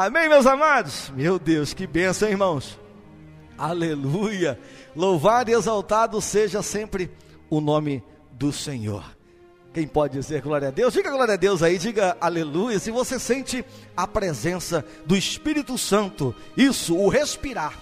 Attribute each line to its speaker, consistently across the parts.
Speaker 1: Amém, meus amados? Meu Deus, que bênção, irmãos. Aleluia. Louvado e exaltado seja sempre o nome do Senhor. Quem pode dizer glória a Deus? Diga glória a Deus aí, diga aleluia. Se você sente a presença do Espírito Santo, isso, o respirar.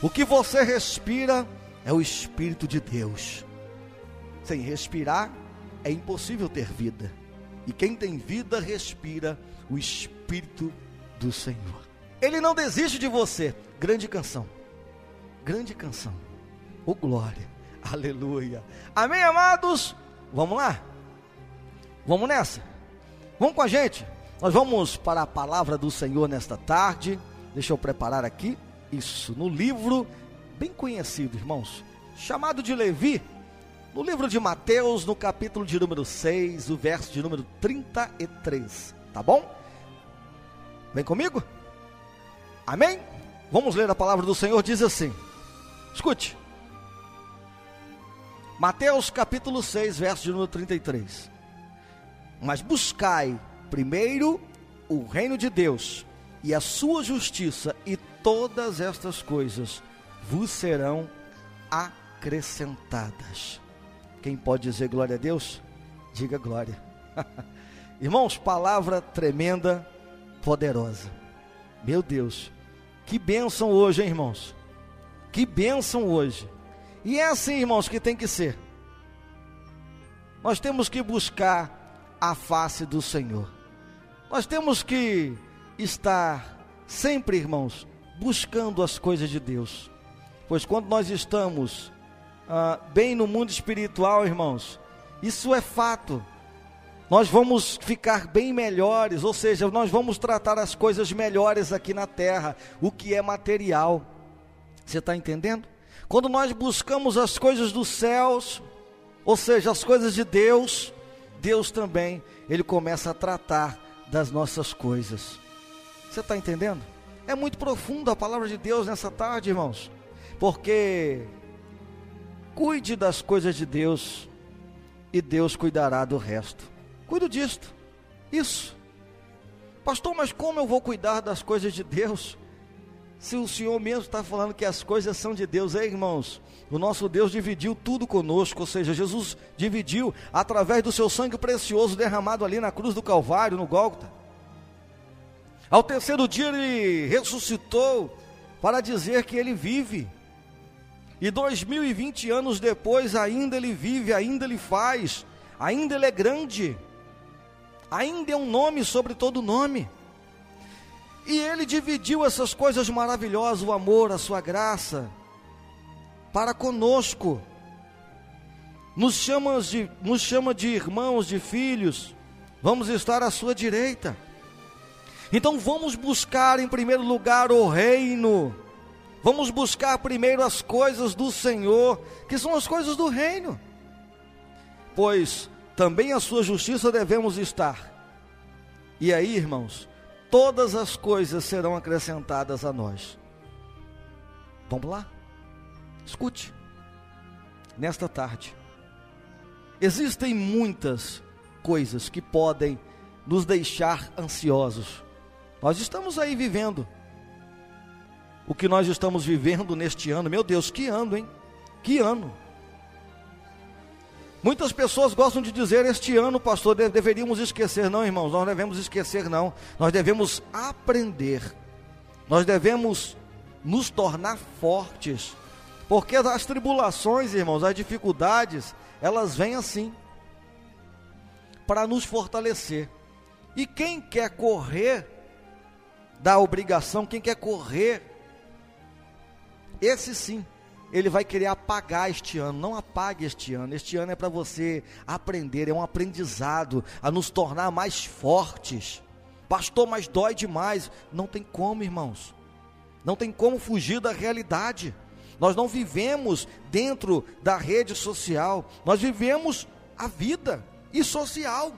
Speaker 1: O que você respira é o Espírito de Deus. Sem respirar é impossível ter vida. E quem tem vida respira o Espírito do Senhor. Ele não desiste de você. Grande canção. Grande canção. Oh glória. Aleluia. Amém, amados? Vamos lá? Vamos nessa? Vamos com a gente? Nós vamos para a palavra do Senhor nesta tarde. Deixa eu preparar aqui. Isso, no livro bem conhecido, irmãos, chamado de Levi, no livro de Mateus, no capítulo de número 6, o verso de número 33. Tá bom? Vem comigo? Amém? Vamos ler a palavra do Senhor, diz assim: Escute. Mateus capítulo 6, verso de número 33. Mas buscai primeiro o reino de Deus e a sua justiça, e todas estas coisas vos serão acrescentadas. Quem pode dizer glória a Deus? Diga glória. Irmãos, palavra tremenda, poderosa. Meu Deus, que bênção hoje, hein, irmãos? Que bênção hoje. E é assim, irmãos, que tem que ser. Nós temos que buscar a face do Senhor. Nós temos que estar sempre, irmãos, buscando as coisas de Deus. Pois quando nós estamos ah, bem no mundo espiritual, irmãos, isso é fato. Nós vamos ficar bem melhores, ou seja, nós vamos tratar as coisas melhores aqui na terra, o que é material. Você está entendendo? Quando nós buscamos as coisas dos céus, ou seja, as coisas de Deus, Deus também, Ele começa a tratar das nossas coisas. Você está entendendo? É muito profundo a palavra de Deus nessa tarde, irmãos, porque cuide das coisas de Deus e Deus cuidará do resto. Cuido disto, isso. Pastor, mas como eu vou cuidar das coisas de Deus? Se o Senhor mesmo está falando que as coisas são de Deus, é irmãos, o nosso Deus dividiu tudo conosco, ou seja, Jesus dividiu através do seu sangue precioso derramado ali na cruz do Calvário, no Gólgota. Ao terceiro dia ele ressuscitou para dizer que ele vive. E 2020 anos depois ainda ele vive, ainda ele faz, ainda ele é grande. Ainda é um nome sobre todo nome. E ele dividiu essas coisas maravilhosas, o amor, a sua graça, para conosco. Nos chama de, nos chama de irmãos, de filhos. Vamos estar à sua direita. Então vamos buscar em primeiro lugar o reino. Vamos buscar primeiro as coisas do Senhor, que são as coisas do reino. Pois também a sua justiça devemos estar. E aí, irmãos, todas as coisas serão acrescentadas a nós. Vamos lá? Escute, nesta tarde, existem muitas coisas que podem nos deixar ansiosos. Nós estamos aí vivendo o que nós estamos vivendo neste ano. Meu Deus, que ano, hein? Que ano. Muitas pessoas gostam de dizer este ano, pastor, deveríamos esquecer. Não, irmãos, nós devemos esquecer, não. Nós devemos aprender. Nós devemos nos tornar fortes. Porque as tribulações, irmãos, as dificuldades, elas vêm assim para nos fortalecer. E quem quer correr da obrigação, quem quer correr, esse sim ele vai querer apagar este ano. Não apague este ano. Este ano é para você aprender, é um aprendizado a nos tornar mais fortes. Pastor, mas dói demais. Não tem como, irmãos. Não tem como fugir da realidade. Nós não vivemos dentro da rede social, nós vivemos a vida e social.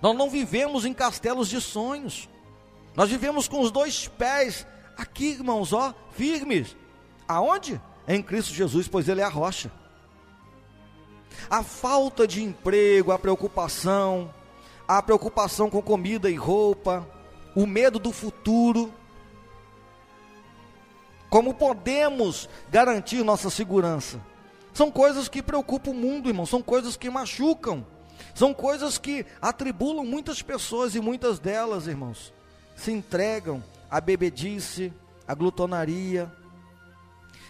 Speaker 1: Nós não vivemos em castelos de sonhos. Nós vivemos com os dois pés aqui, irmãos, ó, firmes Aonde? Em Cristo Jesus, pois Ele é a rocha. A falta de emprego, a preocupação, a preocupação com comida e roupa, o medo do futuro. Como podemos garantir nossa segurança? São coisas que preocupam o mundo, irmão, são coisas que machucam, são coisas que atribulam muitas pessoas e muitas delas, irmãos, se entregam à bebedice, à glutonaria,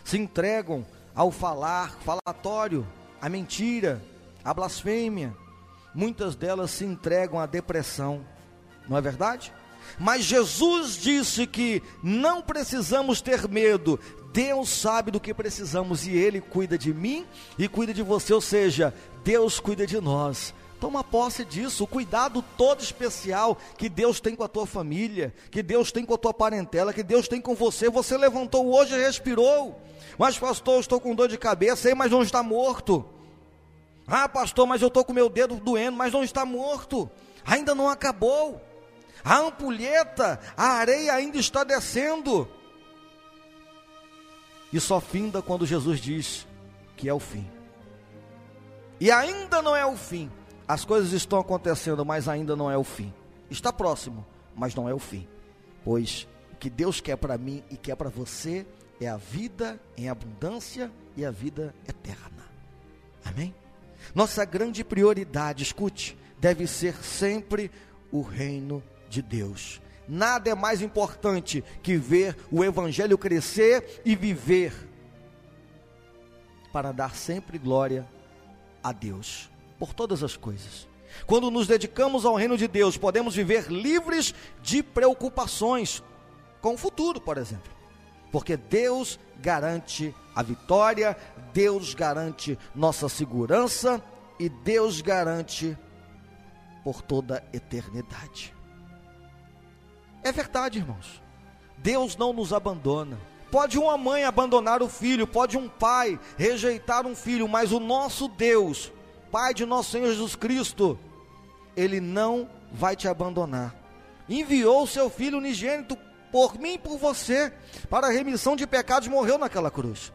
Speaker 1: se entregam ao falar, falatório, à mentira, à blasfêmia. Muitas delas se entregam à depressão, não é verdade? Mas Jesus disse que não precisamos ter medo, Deus sabe do que precisamos e Ele cuida de mim e cuida de você, ou seja, Deus cuida de nós. Toma posse disso, o cuidado todo especial que Deus tem com a tua família, que Deus tem com a tua parentela, que Deus tem com você. Você levantou hoje e respirou. Mas, pastor, eu estou com dor de cabeça, mas não está morto. Ah, pastor, mas eu estou com meu dedo doendo, mas não está morto. Ainda não acabou. A ampulheta, a areia ainda está descendo. E só finda quando Jesus diz que é o fim. E ainda não é o fim. As coisas estão acontecendo, mas ainda não é o fim. Está próximo, mas não é o fim. Pois o que Deus quer para mim e quer para você é a vida em abundância e a vida eterna. Amém? Nossa grande prioridade, escute, deve ser sempre o reino de Deus. Nada é mais importante que ver o Evangelho crescer e viver para dar sempre glória a Deus por todas as coisas. Quando nos dedicamos ao reino de Deus, podemos viver livres de preocupações com o futuro, por exemplo. Porque Deus garante a vitória, Deus garante nossa segurança e Deus garante por toda a eternidade. É verdade, irmãos. Deus não nos abandona. Pode uma mãe abandonar o filho, pode um pai rejeitar um filho, mas o nosso Deus, Pai de nosso Senhor Jesus Cristo, ele não vai te abandonar. Enviou o seu filho unigênito por mim e por você, para a remissão de pecados, morreu naquela cruz.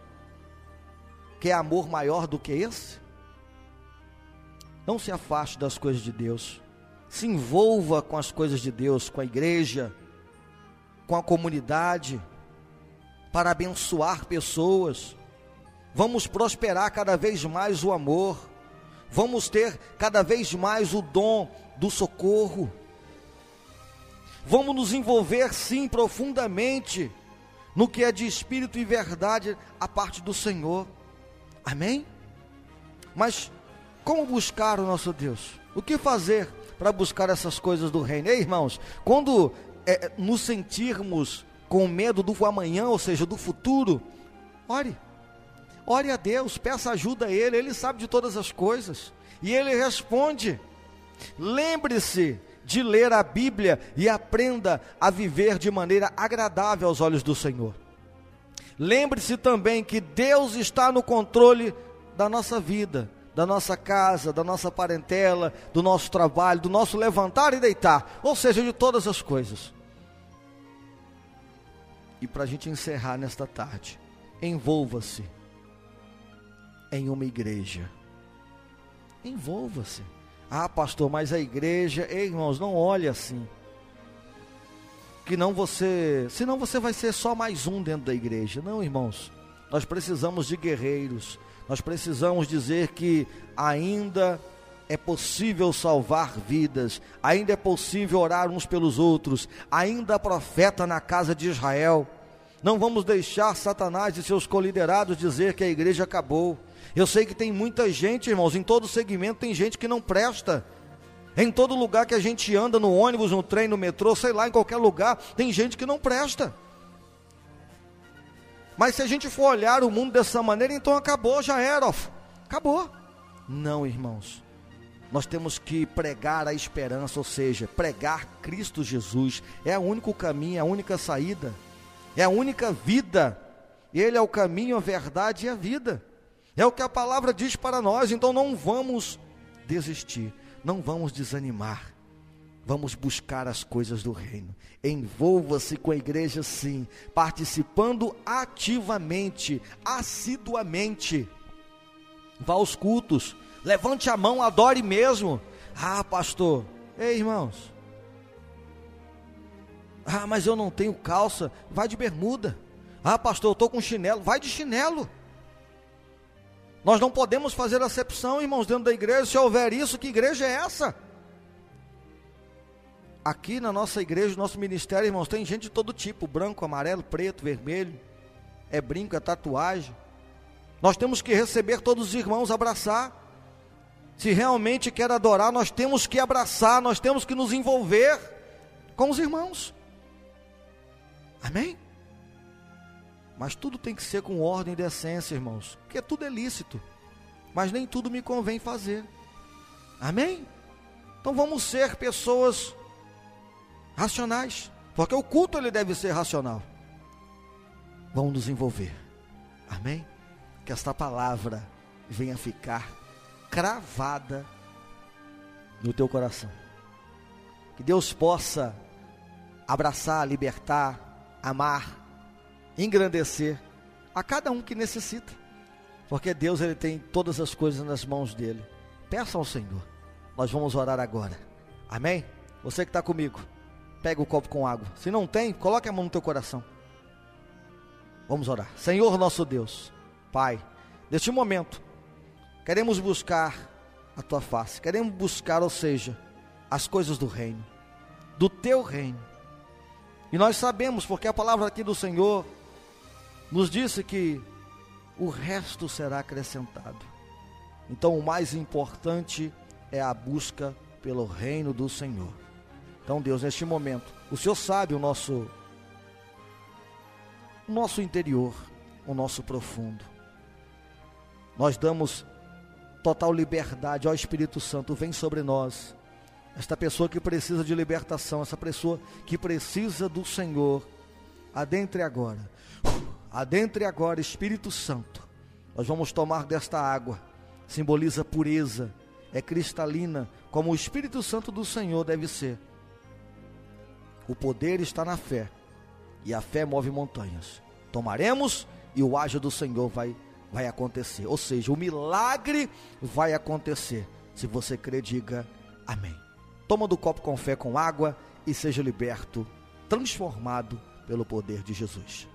Speaker 1: Quer amor maior do que esse? Não se afaste das coisas de Deus se envolva com as coisas de Deus, com a igreja, com a comunidade, para abençoar pessoas. Vamos prosperar cada vez mais o amor, vamos ter cada vez mais o dom do socorro. Vamos nos envolver sim profundamente no que é de espírito e verdade a parte do Senhor. Amém? Mas como buscar o nosso Deus? O que fazer para buscar essas coisas do reino. Ei, irmãos, quando é, nos sentirmos com medo do amanhã, ou seja, do futuro, ore. Ore a Deus, peça ajuda a Ele, Ele sabe de todas as coisas. E Ele responde. Lembre-se de ler a Bíblia e aprenda a viver de maneira agradável aos olhos do Senhor. Lembre-se também que Deus está no controle da nossa vida da nossa casa, da nossa parentela, do nosso trabalho, do nosso levantar e deitar, ou seja, de todas as coisas. E para a gente encerrar nesta tarde, envolva-se em uma igreja. Envolva-se. Ah, pastor, mas a igreja, ei, irmãos, não olhe assim. Que não você, senão você vai ser só mais um dentro da igreja. Não, irmãos. Nós precisamos de guerreiros, nós precisamos dizer que ainda é possível salvar vidas, ainda é possível orar uns pelos outros, ainda há profeta na casa de Israel. Não vamos deixar Satanás e seus coliderados dizer que a igreja acabou. Eu sei que tem muita gente, irmãos, em todo segmento tem gente que não presta. Em todo lugar que a gente anda, no ônibus, no trem, no metrô, sei lá, em qualquer lugar, tem gente que não presta. Mas se a gente for olhar o mundo dessa maneira, então acabou, já era, acabou. Não, irmãos. Nós temos que pregar a esperança, ou seja, pregar Cristo Jesus. É o único caminho, é a única saída, é a única vida. Ele é o caminho, a verdade e a vida. É o que a palavra diz para nós, então não vamos desistir, não vamos desanimar. Vamos buscar as coisas do reino. Envolva-se com a igreja, sim, participando ativamente, assiduamente. Vá aos cultos, levante a mão, adore mesmo. Ah, pastor, ei irmãos, Ah, mas eu não tenho calça. Vai de bermuda. Ah, pastor, eu estou com chinelo. Vai de chinelo. Nós não podemos fazer acepção, irmãos, dentro da igreja. Se houver isso, que igreja é essa? Aqui na nossa igreja, no nosso ministério, irmãos, tem gente de todo tipo: branco, amarelo, preto, vermelho. É brinco, é tatuagem. Nós temos que receber todos os irmãos, abraçar. Se realmente quer adorar, nós temos que abraçar, nós temos que nos envolver com os irmãos. Amém? Mas tudo tem que ser com ordem e decência, irmãos, porque tudo é lícito, mas nem tudo me convém fazer. Amém? Então vamos ser pessoas racionais, porque o culto ele deve ser racional. Vamos nos envolver. Amém? Que esta palavra venha ficar cravada no teu coração. Que Deus possa abraçar, libertar, amar, engrandecer a cada um que necessita. Porque Deus ele tem todas as coisas nas mãos dele. Peça ao Senhor. Nós vamos orar agora. Amém? Você que está comigo, pega o copo com água. Se não tem, coloque a mão no teu coração. Vamos orar. Senhor nosso Deus, Pai, neste momento, Queremos buscar a tua face, queremos buscar, ou seja, as coisas do reino, do teu reino. E nós sabemos, porque a palavra aqui do Senhor nos disse que o resto será acrescentado. Então, o mais importante é a busca pelo reino do Senhor. Então, Deus, neste momento, o Senhor sabe o nosso o nosso interior, o nosso profundo. Nós damos total liberdade, ó Espírito Santo, vem sobre nós. Esta pessoa que precisa de libertação, essa pessoa que precisa do Senhor, adentre agora, adentre agora, Espírito Santo. Nós vamos tomar desta água, simboliza pureza, é cristalina, como o Espírito Santo do Senhor deve ser. O poder está na fé, e a fé move montanhas. Tomaremos e o ágio do Senhor vai vai acontecer. Ou seja, o milagre vai acontecer. Se você crê, diga amém. Toma do copo com fé com água e seja liberto, transformado pelo poder de Jesus.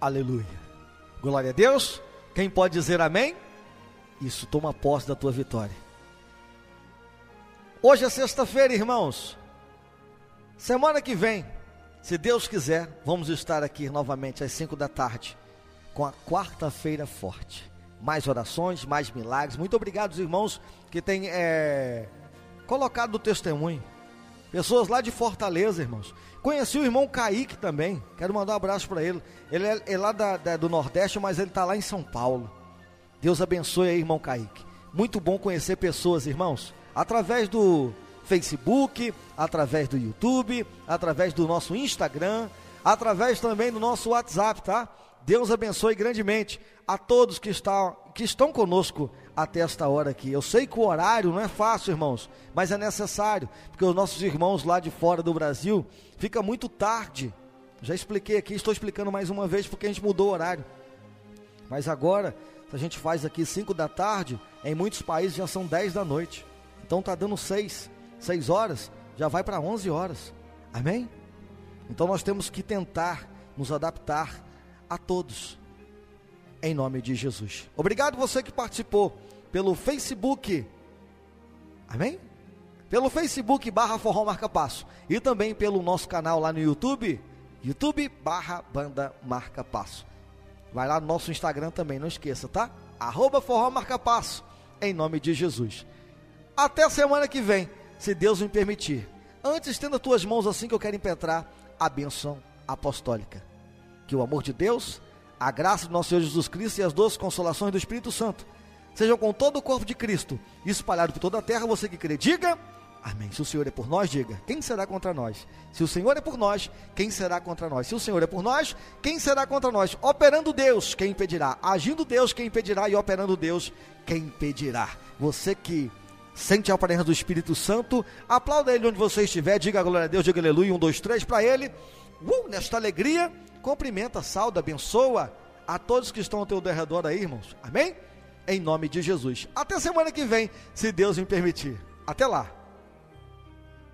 Speaker 1: Aleluia. Glória a Deus. Quem pode dizer amém? Isso, toma posse da tua vitória. Hoje é sexta-feira, irmãos. Semana que vem, se Deus quiser, vamos estar aqui novamente às 5 da tarde com a quarta-feira forte. Mais orações, mais milagres. Muito obrigado, os irmãos que têm é, colocado o testemunho. Pessoas lá de Fortaleza, irmãos. Conheci o irmão Kaique também. Quero mandar um abraço para ele. Ele é, é lá da, da, do Nordeste, mas ele está lá em São Paulo. Deus abençoe aí, irmão Kaique. Muito bom conhecer pessoas, irmãos. Através do Facebook, através do YouTube, através do nosso Instagram, através também do nosso WhatsApp, tá? Deus abençoe grandemente a todos que, está, que estão conosco até esta hora aqui. Eu sei que o horário não é fácil, irmãos, mas é necessário, porque os nossos irmãos lá de fora do Brasil fica muito tarde. Já expliquei aqui, estou explicando mais uma vez porque a gente mudou o horário. Mas agora, se a gente faz aqui 5 da tarde, em muitos países já são 10 da noite. Então tá dando 6. 6 horas, já vai para 11 horas. Amém? Então nós temos que tentar nos adaptar a todos. Em nome de Jesus. Obrigado você que participou pelo Facebook. Amém? Pelo Facebook barra Forró Marca Passo. E também pelo nosso canal lá no YouTube. YouTube barra Banda Marca Passo. Vai lá no nosso Instagram também, não esqueça, tá? Arroba Forró Marca Passo. Em nome de Jesus. Até semana que vem se Deus me permitir. Antes, estenda tuas mãos assim que eu quero impetrar a bênção apostólica. Que o amor de Deus, a graça do nosso Senhor Jesus Cristo e as doces consolações do Espírito Santo sejam com todo o corpo de Cristo, espalhado por toda a terra. Você que crê, diga amém. Se o Senhor é por nós, diga: quem será contra nós? Se o Senhor é por nós, quem será contra nós? Se o Senhor é por nós, quem será contra nós? Operando Deus, quem impedirá? Agindo Deus, quem impedirá? E operando Deus, quem impedirá? Você que Sente a presença do Espírito Santo. Aplauda ele onde você estiver. Diga glória a Deus, diga aleluia. Um, dois, três para ele. Uh, nesta alegria, cumprimenta, salda, abençoa a todos que estão ao teu derredor aí, irmãos. Amém? Em nome de Jesus. Até semana que vem, se Deus me permitir. Até lá.